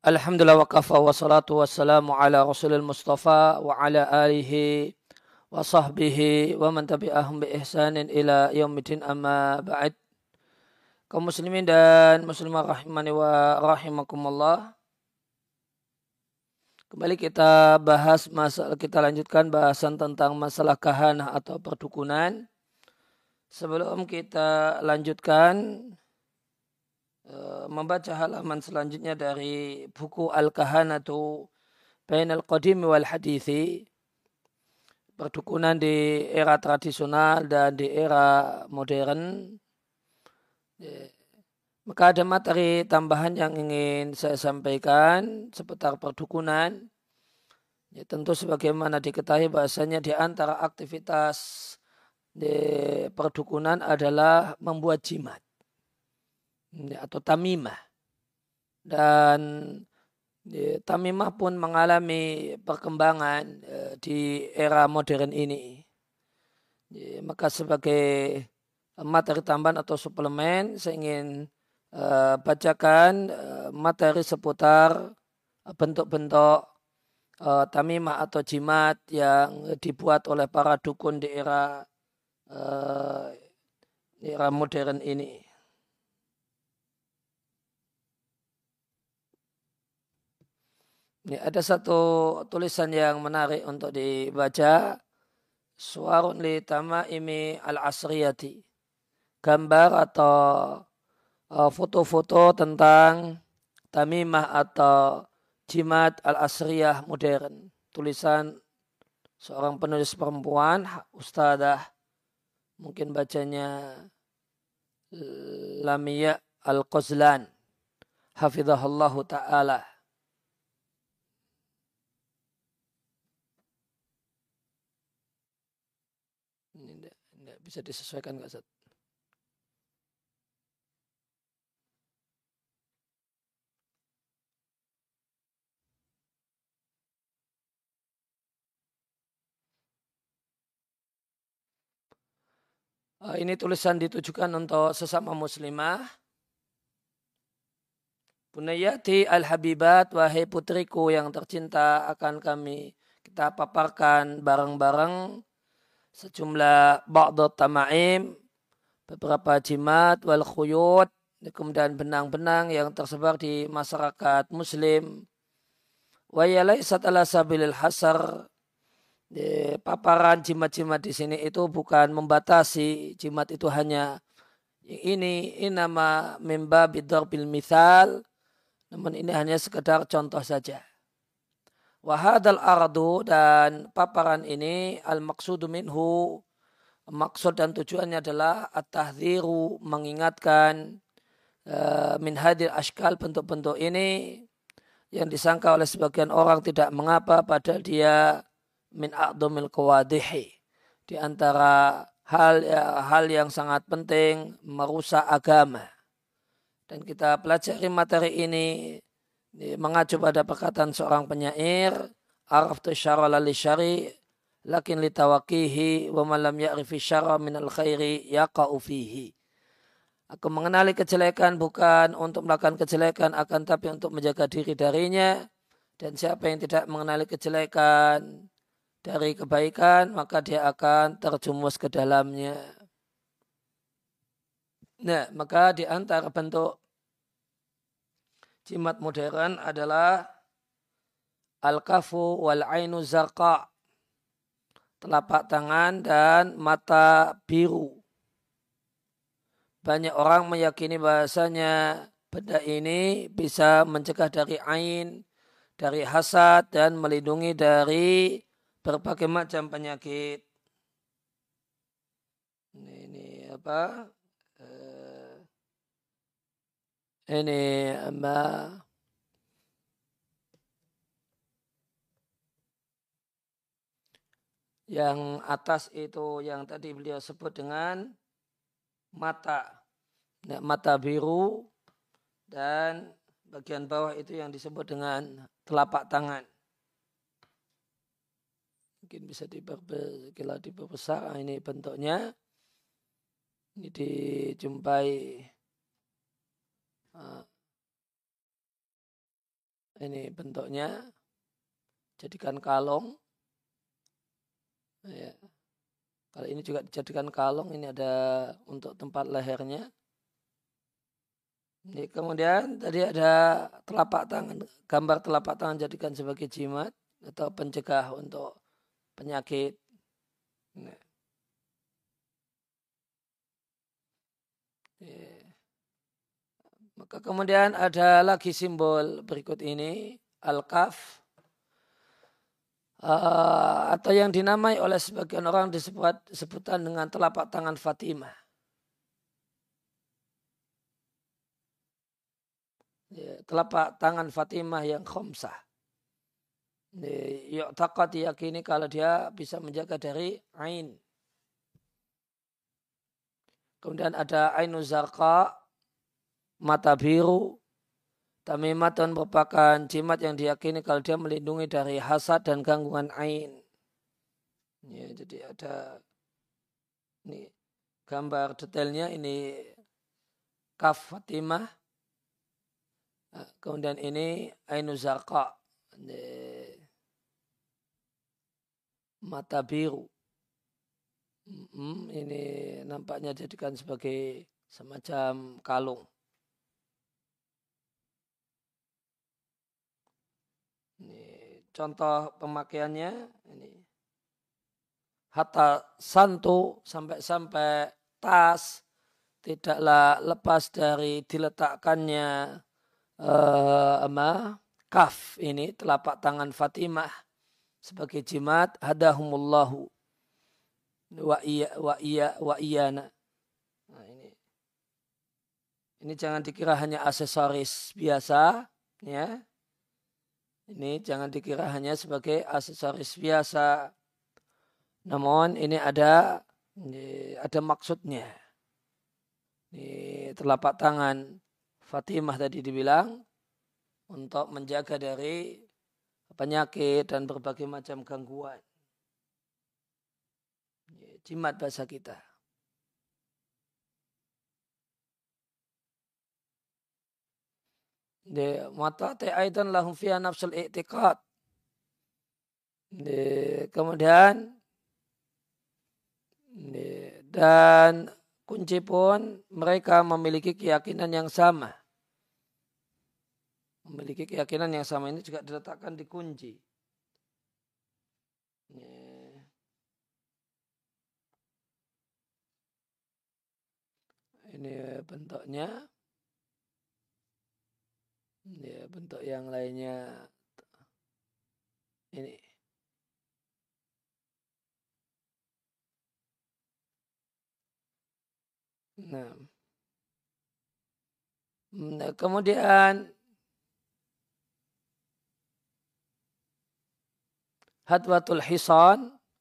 Alhamdulillah wa kafa wa salatu wassalamu ala rasulil mustafa wa ala alihi wa sahbihi wa man tabi'ahum bi ihsanin ila yaumidin amma ba'd. Kaum muslimin dan muslimah rahimani wa rahimakumullah. Kembali kita bahas masalah kita lanjutkan bahasan tentang masalah kahanah atau perdukunan. Sebelum kita lanjutkan membaca halaman selanjutnya dari buku Al-Kahanatu Bain Al-Qadim wal Hadithi perdukunan di era tradisional dan di era modern. Maka ada materi tambahan yang ingin saya sampaikan seputar perdukunan. Ya, tentu sebagaimana diketahui bahasanya di antara aktivitas di perdukunan adalah membuat jimat atau tamimah dan ya, tamimah pun mengalami perkembangan uh, di era modern ini ya, maka sebagai materi tambahan atau suplemen saya ingin uh, bacakan uh, materi seputar bentuk-bentuk uh, tamimah atau jimat yang dibuat oleh para dukun di era uh, era modern ini. Ini ada satu tulisan yang menarik untuk dibaca. Suarun li tamaimi al-asriyati. Gambar atau uh, foto-foto tentang tamimah atau jimat al-asriyah modern. Tulisan seorang penulis perempuan, Ustadzah, mungkin bacanya Lamia Al-Qazlan. Hafizahullahu ta'ala. Bisa disesuaikan nggak Ustaz? Ah, ini tulisan ditujukan untuk sesama muslimah. Bunayati al-habibat, wahai putriku yang tercinta akan kami kita paparkan bareng-bareng sejumlah ba'dot tama'im, beberapa jimat wal khuyut, kemudian benang-benang yang tersebar di masyarakat muslim. Wa yalaisat ala sabilil hasar, di paparan jimat-jimat di sini itu bukan membatasi jimat itu hanya ini ini nama mimba bidor bil misal namun ini hanya sekedar contoh saja Wahadal ardu dan paparan ini al maksudu minhu. Maksud dan tujuannya adalah at-tahdziru mengingatkan uh, min hadir ashkal bentuk-bentuk ini yang disangka oleh sebagian orang tidak mengapa padahal dia min a'dhamil qawadihi di antara hal ya, hal yang sangat penting merusak agama. Dan kita pelajari materi ini mengacu pada perkataan seorang penyair araftu syara lali syari lakin litawakihi wa malam ya'rifi syara al khairi yaqa'u fihi Aku mengenali kejelekan bukan untuk melakukan kejelekan akan tapi untuk menjaga diri darinya dan siapa yang tidak mengenali kejelekan dari kebaikan maka dia akan terjumus ke dalamnya. Nah, maka di antara bentuk jimat modern adalah al-kafu wal ainu zarqa telapak tangan dan mata biru. Banyak orang meyakini bahasanya benda ini bisa mencegah dari ain, dari hasad dan melindungi dari berbagai macam penyakit. Ini, ini apa? Ini ma yang atas itu yang tadi beliau sebut dengan mata. Mata biru. Dan bagian bawah itu yang disebut dengan telapak tangan. Mungkin bisa diperbesar ini bentuknya. Ini dijumpai ini bentuknya jadikan kalung. Ya. Kalau ini juga dijadikan kalung, ini ada untuk tempat lehernya. Ini kemudian tadi ada telapak tangan, gambar telapak tangan jadikan sebagai jimat atau pencegah untuk penyakit. Nah. Ya. Maka kemudian ada lagi simbol berikut ini, al-kaf, uh, atau yang dinamai oleh sebagian orang disebut sebutan dengan telapak tangan Fatimah. Ya, telapak tangan Fatimah yang khomsah. Yu'taqad diyakini kalau dia bisa menjaga dari ain. Kemudian ada ainu zarqa mata biru. Tamimatun merupakan jimat yang diyakini kalau dia melindungi dari hasad dan gangguan ain. Ya, jadi ada ini gambar detailnya ini kaf Fatimah. Nah, kemudian ini ainu zarqa. Mata biru. Hmm, ini nampaknya jadikan sebagai semacam kalung. Ini contoh pemakaiannya ini. Hatta santu sampai-sampai tas tidaklah lepas dari diletakkannya uh, ama, kaf ini telapak tangan Fatimah sebagai jimat hadahumullahu wa iya wa iya wa iyana. Nah, ini ini jangan dikira hanya aksesoris biasa ya ini jangan dikira hanya sebagai aksesoris biasa. Namun ini ada ada maksudnya. Ini telapak tangan Fatimah tadi dibilang untuk menjaga dari penyakit dan berbagai macam gangguan. Jimat bahasa kita. De mata te aidan lahum fiha nafsul i'tiqad. De, kemudian de, dan kunci pun mereka memiliki keyakinan yang sama. Memiliki keyakinan yang sama ini juga diletakkan di kunci. Ini bentuknya ya bentuk yang lainnya ini. Nah, nah kemudian hadwatul hisan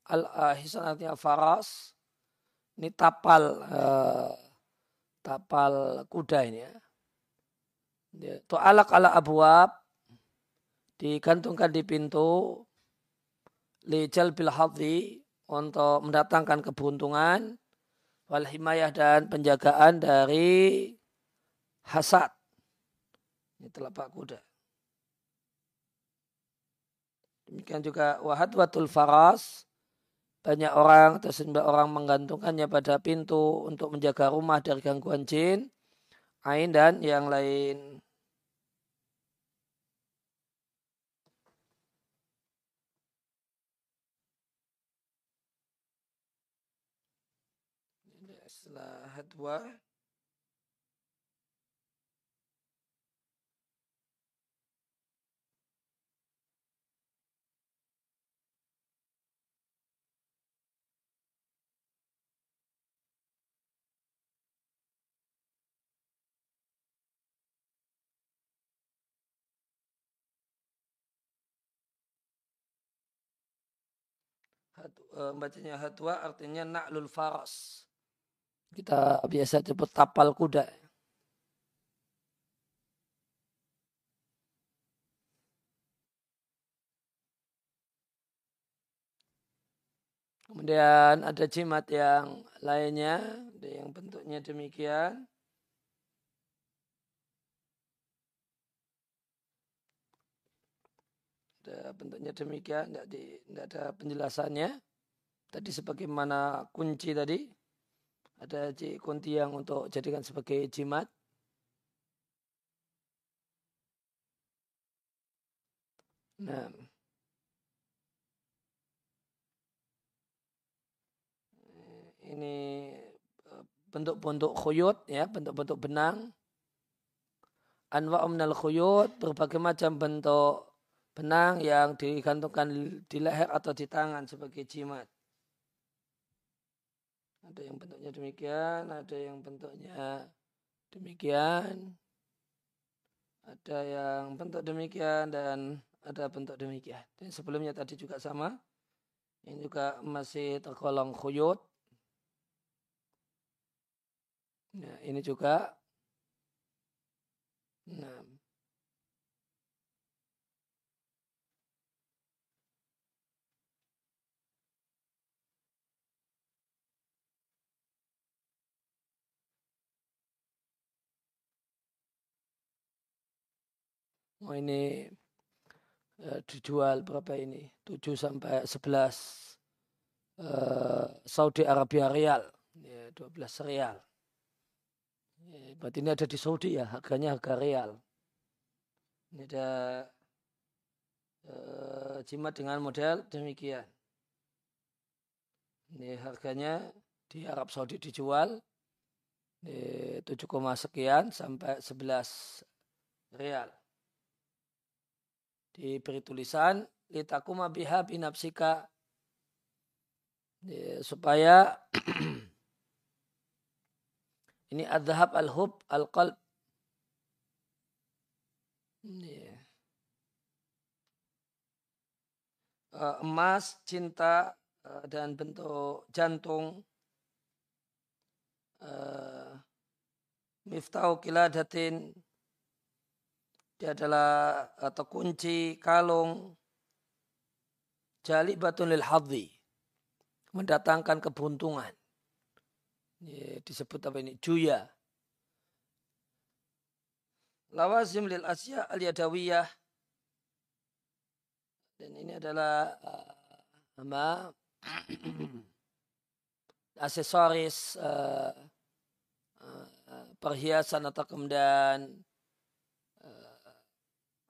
al uh, hisan artinya faras. Ini tapal uh, tapal kuda ini ya Ya, alak ala abwab digantungkan di pintu lijal bil untuk mendatangkan keberuntungan wal himayah dan penjagaan dari hasad. Ini telapak kuda. Demikian juga wahad watul faras. Banyak orang atau sejumlah orang menggantungkannya pada pintu untuk menjaga rumah dari gangguan jin Ain dan yang lain. Setelah hadwa Eh, bacanya artinya na'lul faras. Kita biasa sebut tapal kuda. Kemudian ada jimat yang lainnya, yang bentuknya demikian. ada bentuknya demikian, tidak, di, tidak ada penjelasannya. Tadi sebagaimana kunci tadi, ada kunci yang untuk jadikan sebagai jimat. Nah. Ini eh, bentuk-bentuk khuyut ya, bentuk-bentuk benang. Anwa umnal khuyut, berbagai macam bentuk benang yang digantungkan di leher atau di tangan sebagai jimat. Ada yang bentuknya demikian, ada yang bentuknya demikian, ada yang bentuk demikian dan ada bentuk demikian. Dan sebelumnya tadi juga sama. Ini juga masih tergolong khuyut. Nah, ini juga. Nah, Oh ini uh, dijual berapa ini? 7 sampai 11 uh, Saudi Arabia Rial. Ya, 12 rial. Ya, berarti ini ada di Saudi ya, harganya harga rial. Ini ada uh, jimat dengan model demikian. Ini harganya di Arab Saudi dijual di 7, sekian sampai 11 rial diberi tulisan litakuma biha binapsika ya, supaya ini adhab al-hub al-qalb. Uh, emas cinta uh, dan bentuk jantung. Uh, miftau kiladatin dia adalah atau kunci kalung jali batun lil hadhi. Mendatangkan kebuntungan. Ini disebut apa ini? Juya. Lawazim lil asya al yadawiyah. Dan ini adalah uh, apa? aksesoris uh, uh, perhiasan atau kemudian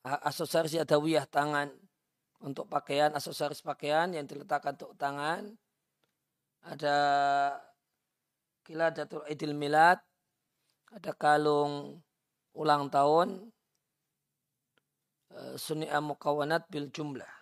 aksesoris adawiyah tangan untuk pakaian, aksesoris pakaian yang diletakkan untuk tangan. Ada kiladatul idil milad, ada kalung ulang tahun, eh, sunni'a mukawanat bil jumlah.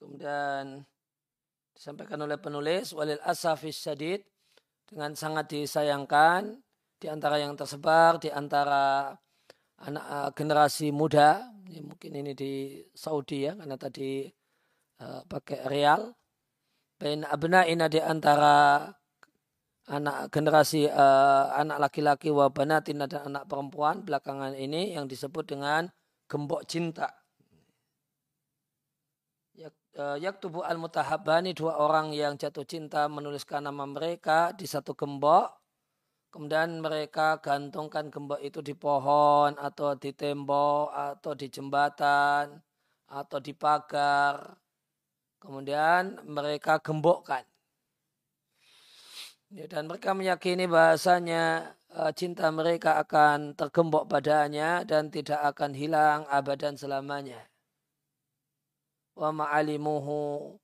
Kemudian disampaikan oleh penulis walil asafis syadid dengan sangat disayangkan di antara yang tersebar di antara anak uh, generasi muda ya, mungkin ini di Saudi ya karena tadi uh, pakai real bain abna'ina di antara anak generasi uh, anak laki-laki wa banatin dan anak perempuan belakangan ini yang disebut dengan gembok cinta. Eh, yaktubu al mutahabani dua orang yang jatuh cinta menuliskan nama mereka di satu gembok. Kemudian mereka gantungkan gembok itu di pohon atau di tembok atau di jembatan atau di pagar. Kemudian mereka gembokkan. Ya, dan mereka meyakini bahasanya eh, cinta mereka akan tergembok padanya dan tidak akan hilang abadan selamanya wa ma'alimuhu.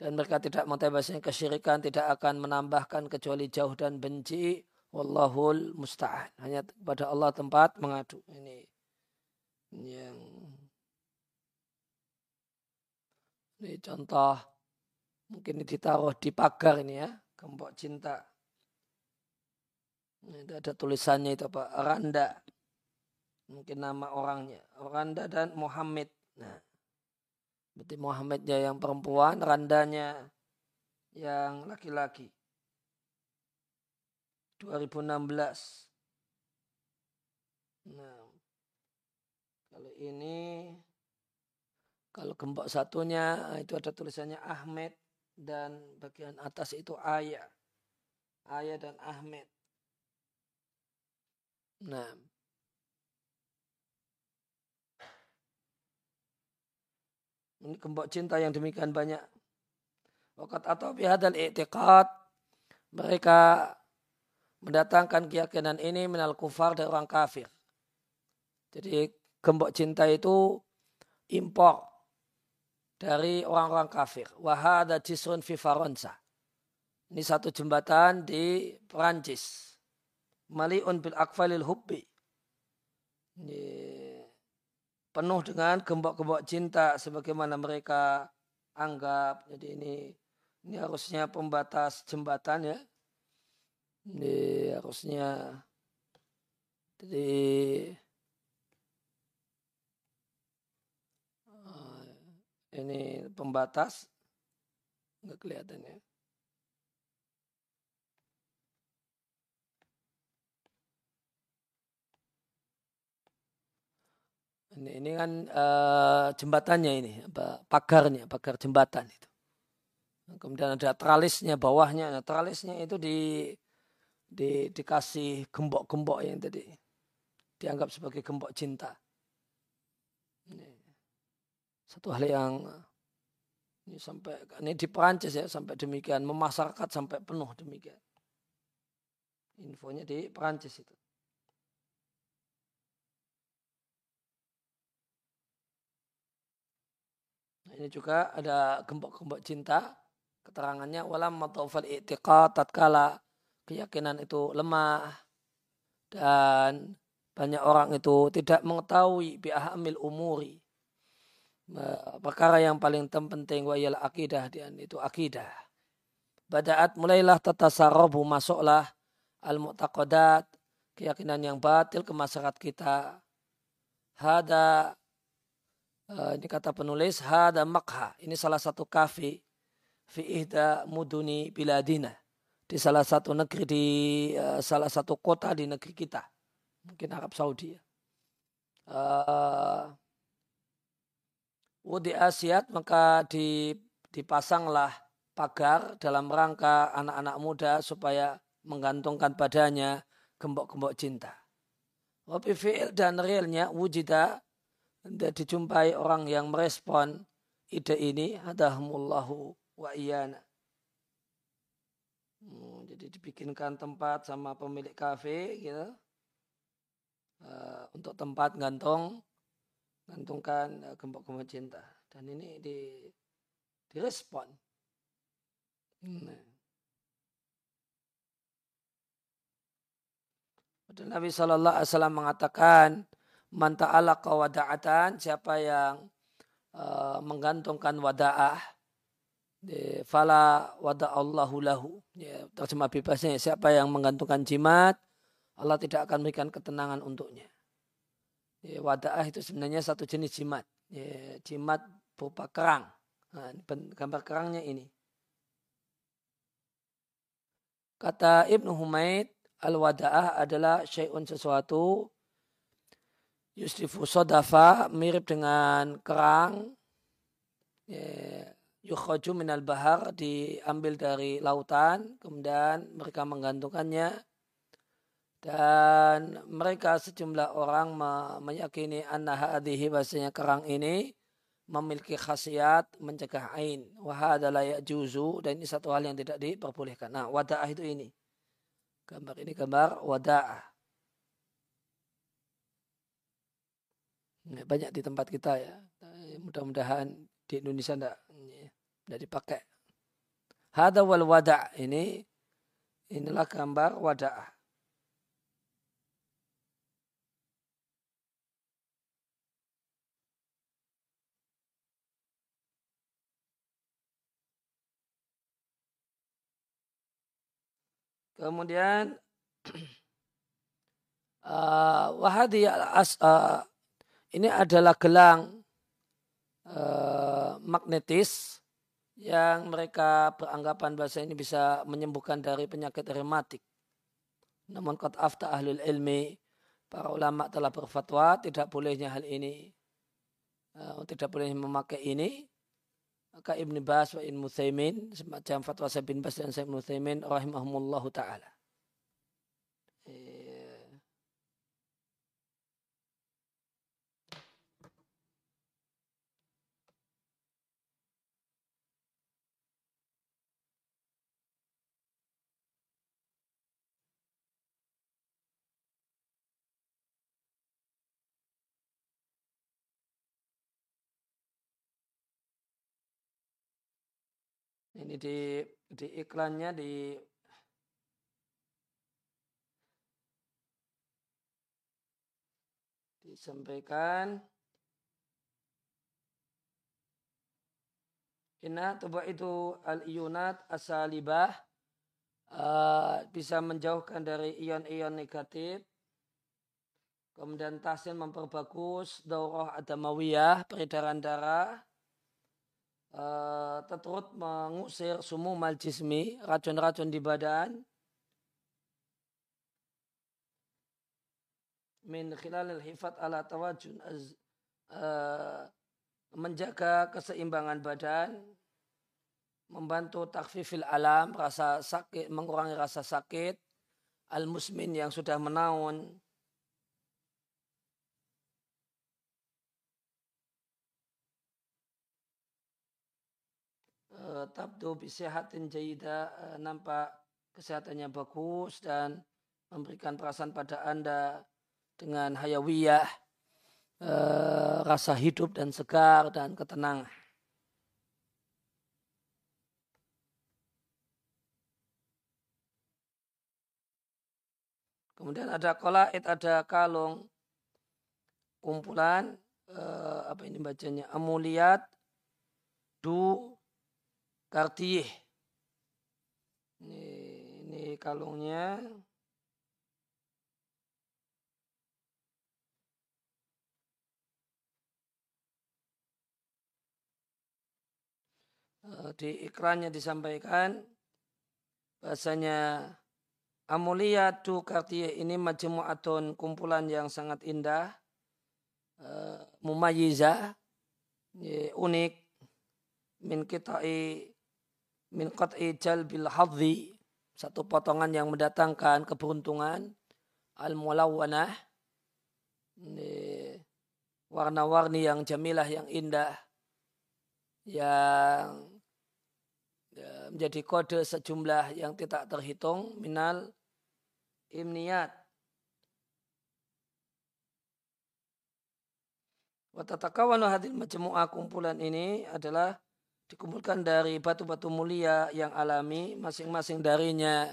Dan mereka tidak mengetahui kesyirikan tidak akan menambahkan kecuali jauh dan benci. Wallahul musta'an. Hanya pada Allah tempat mengadu. Ini yang ini contoh. Mungkin ditaruh di pagar ini ya. Gembok cinta. Ini ada tulisannya itu apa Randa. Mungkin nama orangnya. Randa dan Muhammad. Nah Berarti Muhammadnya yang perempuan, randanya yang laki-laki. 2016. Nah, Kalau ini kalau gembok satunya itu ada tulisannya Ahmed dan bagian atas itu Ayah. Ayah dan Ahmed. Nah. Gembok cinta yang demikian banyak. Wakat atau bihadal i'tiqad. Mereka mendatangkan keyakinan ini minal kufar dari orang kafir. Jadi gembok cinta itu impor dari orang-orang kafir. Wahada jisrun fi Faransa. Ini satu jembatan di Perancis. Mali'un bil akfalil hubbi. Ini penuh dengan gembok-gembok cinta sebagaimana mereka anggap. Jadi ini ini harusnya pembatas jembatan ya. Ini harusnya jadi eh, ini pembatas nggak kelihatan ya. Ini, ini kan uh, jembatannya ini, apa pagarnya, pagar jembatan itu. Kemudian ada tralisnya bawahnya, nah, tralisnya itu di, di dikasih gembok-gembok yang tadi dianggap sebagai gembok cinta. Ini satu hal yang ini sampai ini di Perancis ya sampai demikian memasarkan sampai penuh demikian. Infonya di Perancis itu. Ini juga ada gembok-gembok cinta. Keterangannya walam matawfal i'tiqad tatkala keyakinan itu lemah. Dan banyak orang itu tidak mengetahui bi'ahamil umuri. Perkara yang paling penting wa akidah dan itu akidah. Badaat mulailah tatasarabu masuklah al mu'taqadat keyakinan yang batil ke masyarakat kita. Hada ini kata penulis hada makha. Ini salah satu kafe fi ihda muduni biladina di salah satu negeri di uh, salah satu kota di negeri kita. Mungkin Arab Saudi ya. Uh, Wudi Asiat maka di, dipasanglah pagar dalam rangka anak-anak muda supaya menggantungkan padanya gembok-gembok cinta. Wabi fi'il dan realnya wujida tidak dijumpai orang yang merespon ide ini hadahumullahu wa iyana. Hmm, jadi dibikinkan tempat sama pemilik kafe gitu. Uh, untuk tempat gantung gantungkan uh, gembok-gembok cinta dan ini di direspon. Hmm. Nabi Shallallahu Alaihi Wasallam mengatakan man ta'alaqa wada'atan siapa yang uh, menggantungkan wada'ah fala wada'allahu lahu. Ya, terjemah bebasnya siapa yang menggantungkan jimat Allah tidak akan memberikan ketenangan untuknya. Ya, wada'ah itu sebenarnya satu jenis jimat. Ya, jimat berupa kerang. Nah, gambar kerangnya ini. Kata Ibnu Humaid al-wada'ah adalah syai'un sesuatu Yusrifu sodafa mirip dengan kerang. Ya, yukhaju minal bahar diambil dari lautan. Kemudian mereka menggantungkannya. Dan mereka sejumlah orang meyakini anna hadihi bahasanya kerang ini memiliki khasiat mencegah ain. adalah ya juzu dan ini satu hal yang tidak diperbolehkan. Nah wada'ah itu ini. Gambar ini gambar wada'ah. Banyak di tempat kita ya. Mudah-mudahan di Indonesia tidak tidak dipakai. Hada wal wada ini inilah gambar wadah. Kemudian uh, wahadi as, uh, ini adalah gelang uh, magnetis yang mereka beranggapan bahasa ini bisa menyembuhkan dari penyakit rematik. Namun kot afta ahlul ilmi para ulama telah berfatwa tidak bolehnya hal ini uh, tidak boleh memakai ini maka Ibn Bas wa Ibn Muthaymin semacam fatwa Syekh bin Bas dan Syekh Muthaymin rahimahumullahu taala Ini di di iklannya di disampaikan Inna tubuh itu al-iyunat asalibah uh, bisa menjauhkan dari ion-ion negatif. Kemudian tahsin memperbagus daurah adamawiyah, peredaran darah. Teturut mengusir sumu mal jismi, racun-racun di badan. Min khilalil hifat ala tawajun az, uh, menjaga keseimbangan badan, membantu takfifil alam, rasa sakit, mengurangi rasa sakit, al-musmin yang sudah menaun, Eh, tabdu bisehatin jayida eh, nampak kesehatannya bagus dan memberikan perasaan pada Anda dengan hayawiyah, eh, rasa hidup dan segar dan ketenangan. Kemudian ada kolaid, ada kalung, kumpulan, apa ini bacanya, amuliat, du, Cartier. Ini, ini kalungnya. Eh, di iklannya disampaikan bahasanya Amuliyatu Cartier ini majmu'atun kumpulan yang sangat indah, uh, mumayyiza, unik, min kitai min qat'i jalbil hadhi satu potongan yang mendatangkan keberuntungan al mulawwanah warna-warni yang jamilah yang indah yang ya, menjadi kode sejumlah yang tidak terhitung minal imniyat. Watatakawanu hadil majmu'ah kumpulan ini adalah dikumpulkan dari batu-batu mulia yang alami, masing-masing darinya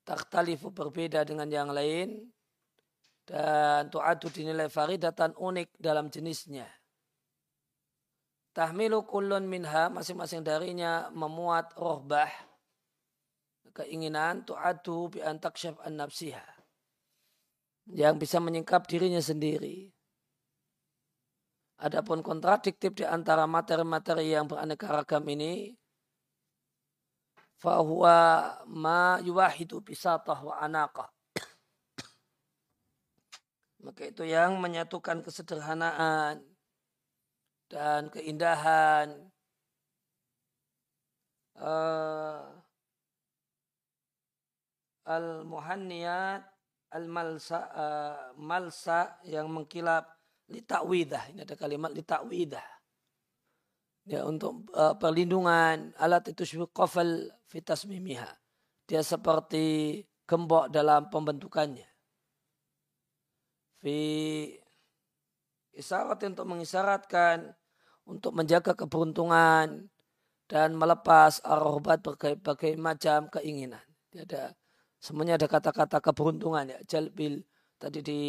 taktalifu berbeda dengan yang lain, dan tu'adu dinilai faridatan unik dalam jenisnya. Tahmilu kulun minha, masing-masing darinya memuat rohbah, keinginan tu'adu bi antaksyaf an nafsiha, yang bisa menyingkap dirinya sendiri. Adapun kontradiktif di antara materi-materi yang beraneka ragam ini, fahuwa ma yuwahidu bisatah wa anaqah. Maka itu yang menyatukan kesederhanaan dan keindahan uh, al-muhanniyat al-malsa uh, malsa yang mengkilap litakwidah. Ini ada kalimat litakwidah. Ya, untuk uh, perlindungan alat itu syuqafal fitas mimiha. Dia seperti gembok dalam pembentukannya. Fi isyarat untuk mengisyaratkan untuk menjaga keberuntungan dan melepas arrobat berbagai, macam keinginan. Dia ada semuanya ada kata-kata keberuntungan ya. Jalbil tadi di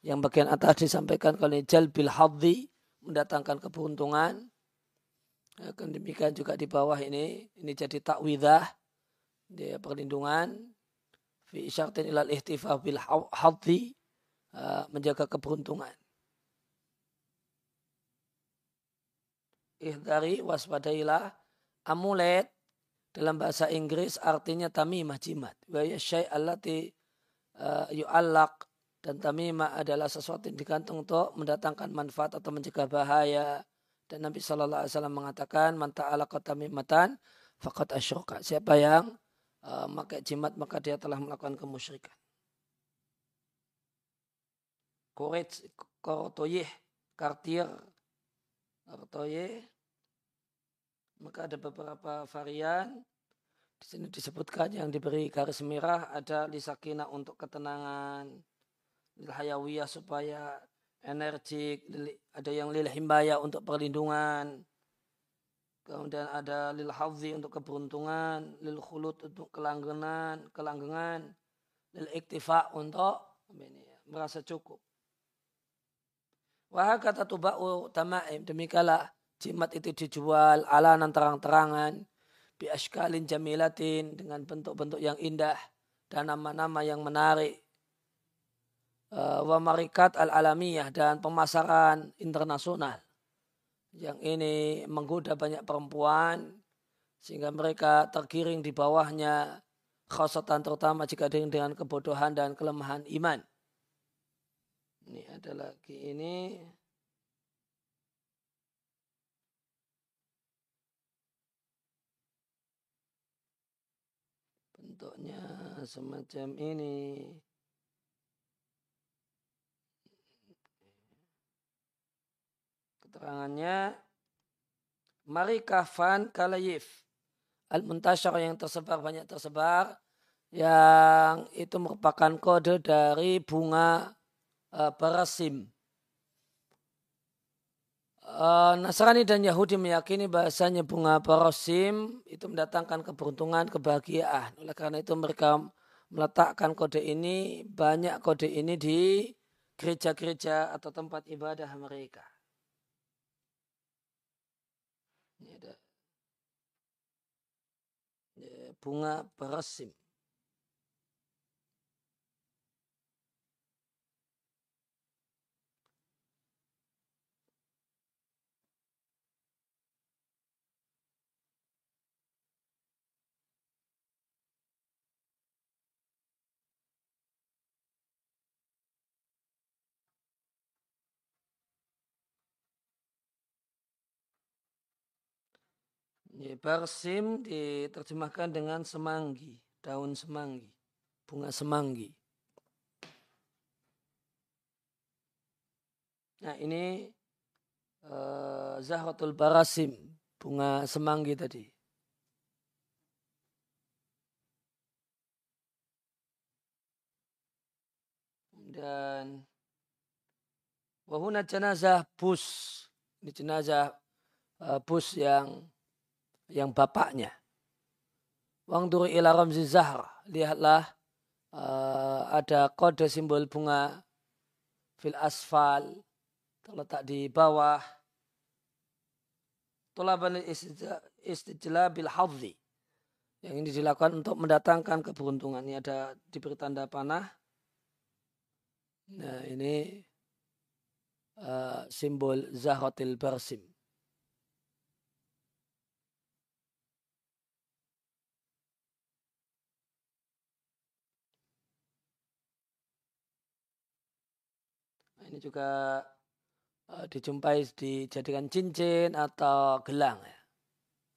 yang bagian atas disampaikan oleh jalbil hadhi mendatangkan keberuntungan. Akan demikian juga di bawah ini ini jadi takwidah dia perlindungan fi isyaratin ilal ihtifa bil hadhi menjaga keberuntungan. Ihdari waspadailah amulet dalam bahasa Inggris artinya tamimah jimat. Wa syai' allati yu'allaq Dan tamimah adalah sesuatu yang digantung untuk mendatangkan manfaat atau mencegah bahaya. Dan Nabi Shallallahu Alaihi Wasallam mengatakan, manta ala tamimatan fakat asyroka. Siapa yang uh, memakai jimat maka dia telah melakukan kemusyrikan. Kurit, kortoyeh, kartir, kortoyeh, maka ada beberapa varian. Di sini disebutkan yang diberi garis merah ada lisakina untuk ketenangan, lil hayawiyah supaya energik, ada yang lil himbaya untuk perlindungan, kemudian ada lil hafzi untuk keberuntungan, lil khulut untuk kelanggengan, kelanggengan, lil iktifa untuk ini, merasa cukup. Wahai kata tuba'u tamaim, demikalah jimat itu dijual alanan terang-terangan bi ashkalin jamilatin dengan bentuk-bentuk yang indah dan nama-nama yang menarik uh, wa marikat al-alamiyah dan pemasaran internasional yang ini menggoda banyak perempuan sehingga mereka tergiring di bawahnya khasatan terutama jika dengan kebodohan dan kelemahan iman. Ini ada lagi ini bentuknya semacam ini. Keterangannya Mari kafan kalayif. Al-muntashar yang tersebar banyak tersebar yang itu merupakan kode dari bunga uh, barasim. Uh, Nasrani dan Yahudi meyakini bahasanya bunga parosim itu mendatangkan keberuntungan, kebahagiaan. Oleh karena itu mereka meletakkan kode ini, banyak kode ini di gereja-gereja atau tempat ibadah mereka. Ini ada bunga parosim. Ya, barsim diterjemahkan dengan semanggi, daun semanggi, bunga semanggi. Nah ini uh, Zahratul Barasim, bunga semanggi tadi. Dan wahuna jenazah bus, ini jenazah uh, bus yang yang bapaknya. Wang duru ila ramzi zahra. Lihatlah uh, ada kode simbol bunga fil asfal terletak di bawah. Tulaban istijla bil hadhi yang ini dilakukan untuk mendatangkan keberuntungan. Ini ada diberi tanda panah. Nah ini uh, simbol zahratil barsim Ini juga uh, dijumpai dijadikan cincin atau gelang ya.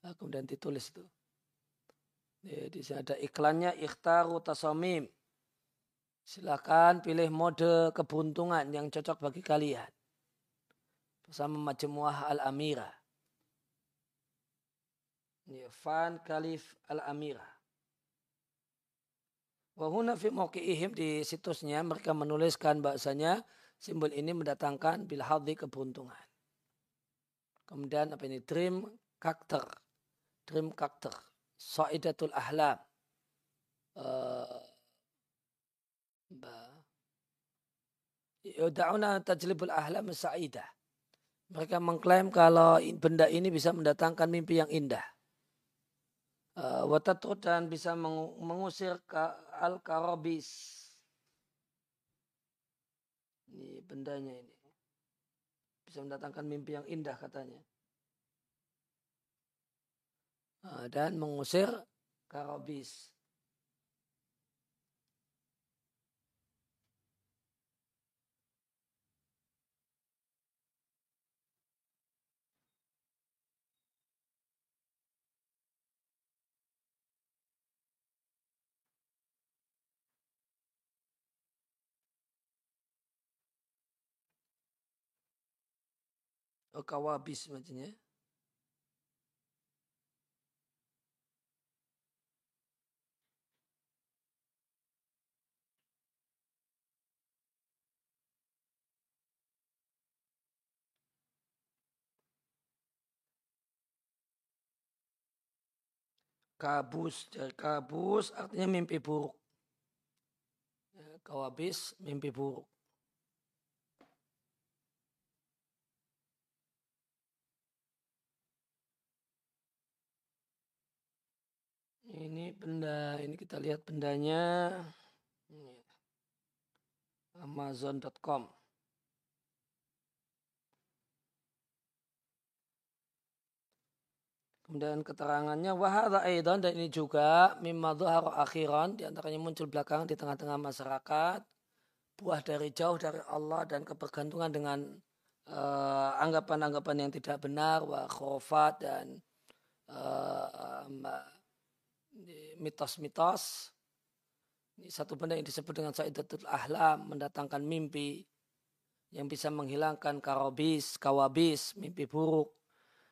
Nah, kemudian ditulis itu. Ya, di sini ada iklannya ikhtaru tasomim. Silakan pilih mode keberuntungan yang cocok bagi kalian. Bersama Majmuah Al-Amira. Ya, Fan Kalif Al-Amira. Wahuna fi di situsnya mereka menuliskan bahasanya Simbol ini mendatangkan bil hadhi keberuntungan. Kemudian apa ini? Dream karakter. Dream karakter. Sa'idatul ahlam. Uh, Yuda'una tajlibul ahlam sa'idah. Mereka mengklaim kalau benda ini bisa mendatangkan mimpi yang indah. Uh, dan bisa mengusir al-karabis ini bendanya ini. Bisa mendatangkan mimpi yang indah katanya. Nah, dan mengusir karobis. Kawabis maksudnya. kabus dari kabus artinya mimpi buruk kawabis mimpi buruk ini benda ini kita lihat bendanya. Amazon.com Kemudian keterangannya wahada aidan dan ini juga mimma dhuhar akhiran di antaranya muncul belakang di tengah-tengah masyarakat. Buah dari jauh dari Allah dan kebergantungan dengan uh, anggapan-anggapan uh, yang tidak benar wa khofat dan uh, mitos-mitos. Ini satu benda yang disebut dengan Sa'idatul Ahlam mendatangkan mimpi yang bisa menghilangkan karobis, kawabis, mimpi buruk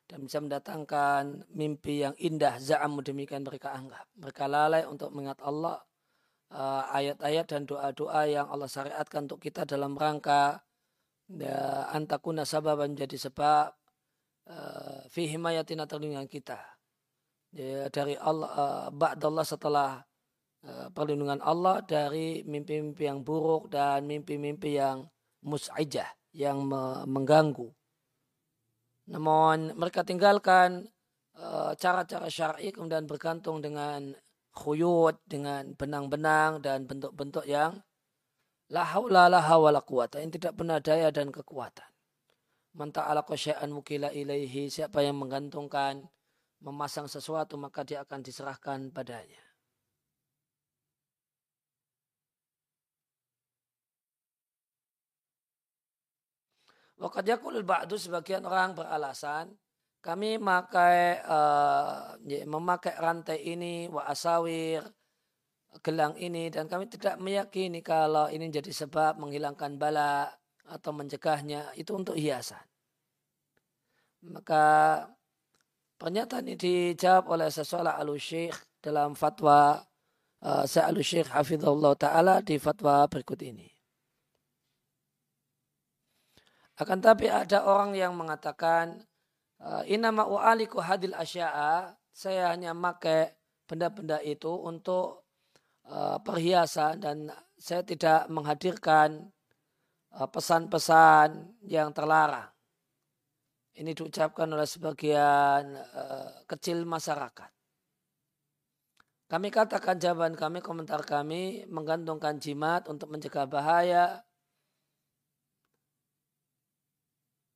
dan bisa mendatangkan mimpi yang indah za'am demikian mereka anggap. Mereka lalai untuk mengingat Allah uh, ayat-ayat dan doa-doa yang Allah syariatkan untuk kita dalam rangka ya, antakuna sabab menjadi sebab uh, fi himayatina terlindungan kita dari Allah uh, ba'dallah setelah uh, perlindungan Allah dari mimpi-mimpi yang buruk dan mimpi-mimpi yang mus'ijah yang mengganggu namun mereka tinggalkan eh, cara-cara syar'i kemudian bergantung dengan khuyut, dengan benang-benang dan bentuk-bentuk yang la haula la hawala quwata yang tidak benar daya dan kekuatan. Man ta'ala qasya'an mukila ilaihi siapa yang menggantungkan memasang sesuatu maka dia akan diserahkan padanya. Waktu yakulul ba'du sebagian orang beralasan kami memakai uh, memakai rantai ini wa asawir gelang ini dan kami tidak meyakini kalau ini jadi sebab menghilangkan bala atau mencegahnya itu untuk hiasan. Maka pernyataan ini dijawab oleh sesuatu al syekh dalam fatwa uh, Sa'al syekh hafizahullah ta'ala di fatwa berikut ini. Akan tapi ada orang yang mengatakan eh, inama u'aliku hadil asya'a saya hanya pakai benda-benda itu untuk uh, perhiasan dan saya tidak menghadirkan uh, pesan-pesan yang terlarang. Ini diucapkan oleh sebagian uh, kecil masyarakat. Kami katakan jawaban kami, komentar kami, menggantungkan jimat untuk mencegah bahaya,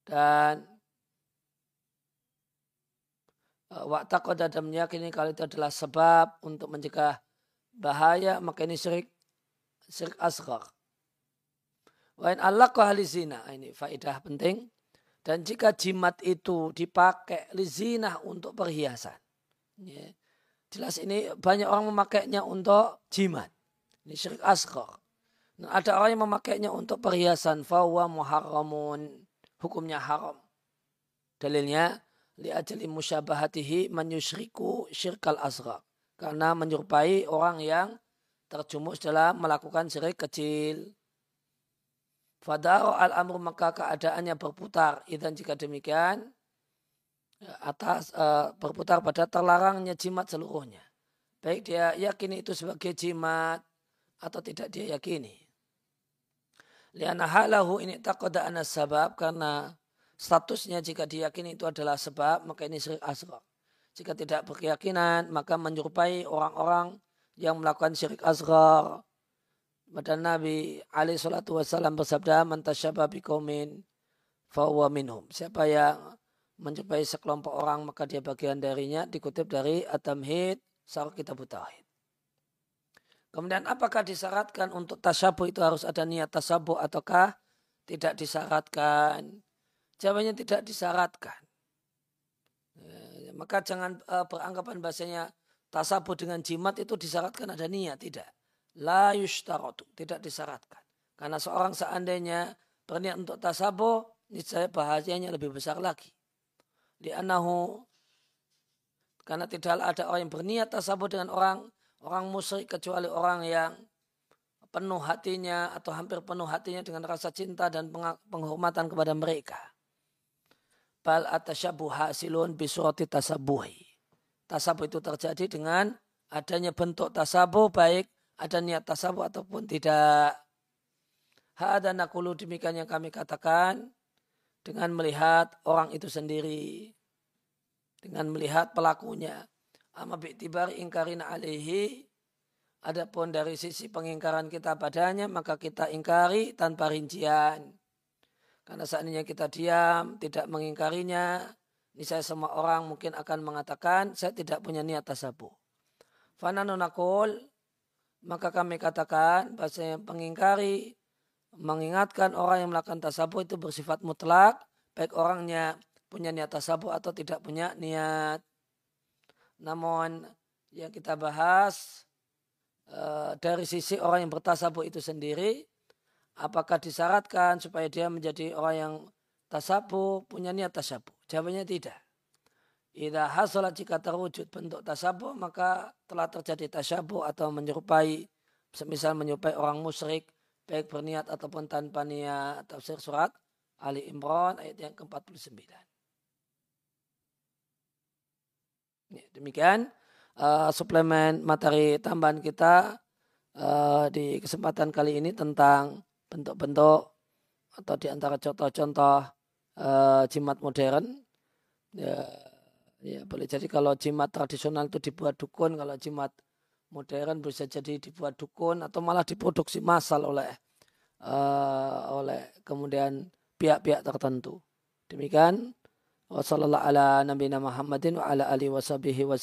dan e, waktu kau dan meyakini kalau itu adalah sebab untuk mencegah bahaya maka ini syirik syirik asghar. Wain Allah zina ah, ini faidah penting. Dan jika jimat itu dipakai lizina untuk perhiasan. Ya. Jelas ini banyak orang memakainya untuk jimat. Ini syirik asghar. Nah, ada orang yang memakainya untuk perhiasan. Fawa muharramun hukumnya haram. Dalilnya li ajli musyabahatihi menyusriku syirkal asghar. Karena menyerupai orang yang terjumus dalam melakukan syirik kecil. Fadaro al-amru maka keadaannya berputar. Dan jika demikian, atas uh, berputar pada terlarangnya jimat seluruhnya. Baik dia yakini itu sebagai jimat atau tidak dia yakini. Liana halahu ini takoda anas sabab karena statusnya jika diyakini itu adalah sebab maka ini syirik asghar. Jika tidak berkeyakinan maka menyerupai orang-orang yang melakukan syirik asghar. Pada Nabi alaihi salatu wasallam bersabda man tasyabba biqaumin fahuwa minhum. Siapa yang menyerupai sekelompok orang maka dia bagian darinya dikutip dari At-Tamhid Sarah Kitab Tauhid. Kemudian apakah disyaratkan untuk tasabuh itu harus ada niat tasabuh ataukah tidak disyaratkan? Jawabannya tidak disyaratkan. Ya, maka jangan uh, beranggapan bahasanya tasabuh dengan jimat itu disyaratkan ada niat. Tidak. La yushtarotu. Tidak disyaratkan. Karena seorang seandainya berniat untuk tasabuh, niscaya bahayanya lebih besar lagi. Di anahu karena tidak ada orang yang berniat tasabuh dengan orang orang musyrik kecuali orang yang penuh hatinya atau hampir penuh hatinya dengan rasa cinta dan penghormatan kepada mereka. Bal atasyabuh hasilun bisurati tasabuhi. Tasabuh itu terjadi dengan adanya bentuk tasabuh baik ada niat tasabuh ataupun tidak. Hada nakulu demikian yang kami katakan dengan melihat orang itu sendiri dengan melihat pelakunya. Amma bi'tibar ingkarin alaihi Adapun dari sisi pengingkaran kita padanya, maka kita ingkari tanpa rincian. Karena seandainya kita diam, tidak mengingkarinya, ini saya semua orang mungkin akan mengatakan, saya tidak punya niat tasabuh. Fananunakul, maka kami katakan, bahasa yang pengingkari, mengingatkan orang yang melakukan tasabuh itu bersifat mutlak, baik orangnya punya niat tasabuh atau tidak punya niat. Namun yang kita bahas e, dari sisi orang yang bertasabuh itu sendiri, apakah disyaratkan supaya dia menjadi orang yang tasabuh punya niat tasabuh? Jawabannya tidak. Ida hasolat jika terwujud bentuk tasabuh maka telah terjadi tasabuh atau menyerupai semisal menyerupai orang musyrik baik berniat ataupun tanpa niat tafsir surat Ali Imran ayat yang ke-49. Demikian uh, suplemen materi tambahan kita uh, di kesempatan kali ini tentang bentuk-bentuk atau di antara contoh-contoh uh, jimat modern. Ya, ya boleh jadi kalau jimat tradisional itu dibuat dukun, kalau jimat modern bisa jadi dibuat dukun atau malah diproduksi massal oleh uh, oleh kemudian pihak-pihak tertentu. Demikian Wassallallahu ala nabiyina Muhammadin wa ala alihi wa sahbihi wa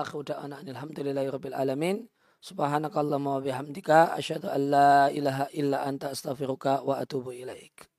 akhu da'ana alhamdulillahi rabbil alamin. Subhanakallahumma wa bihamdika. Asyadu an la ilaha illa anta astaghfiruka wa atubu ilaik.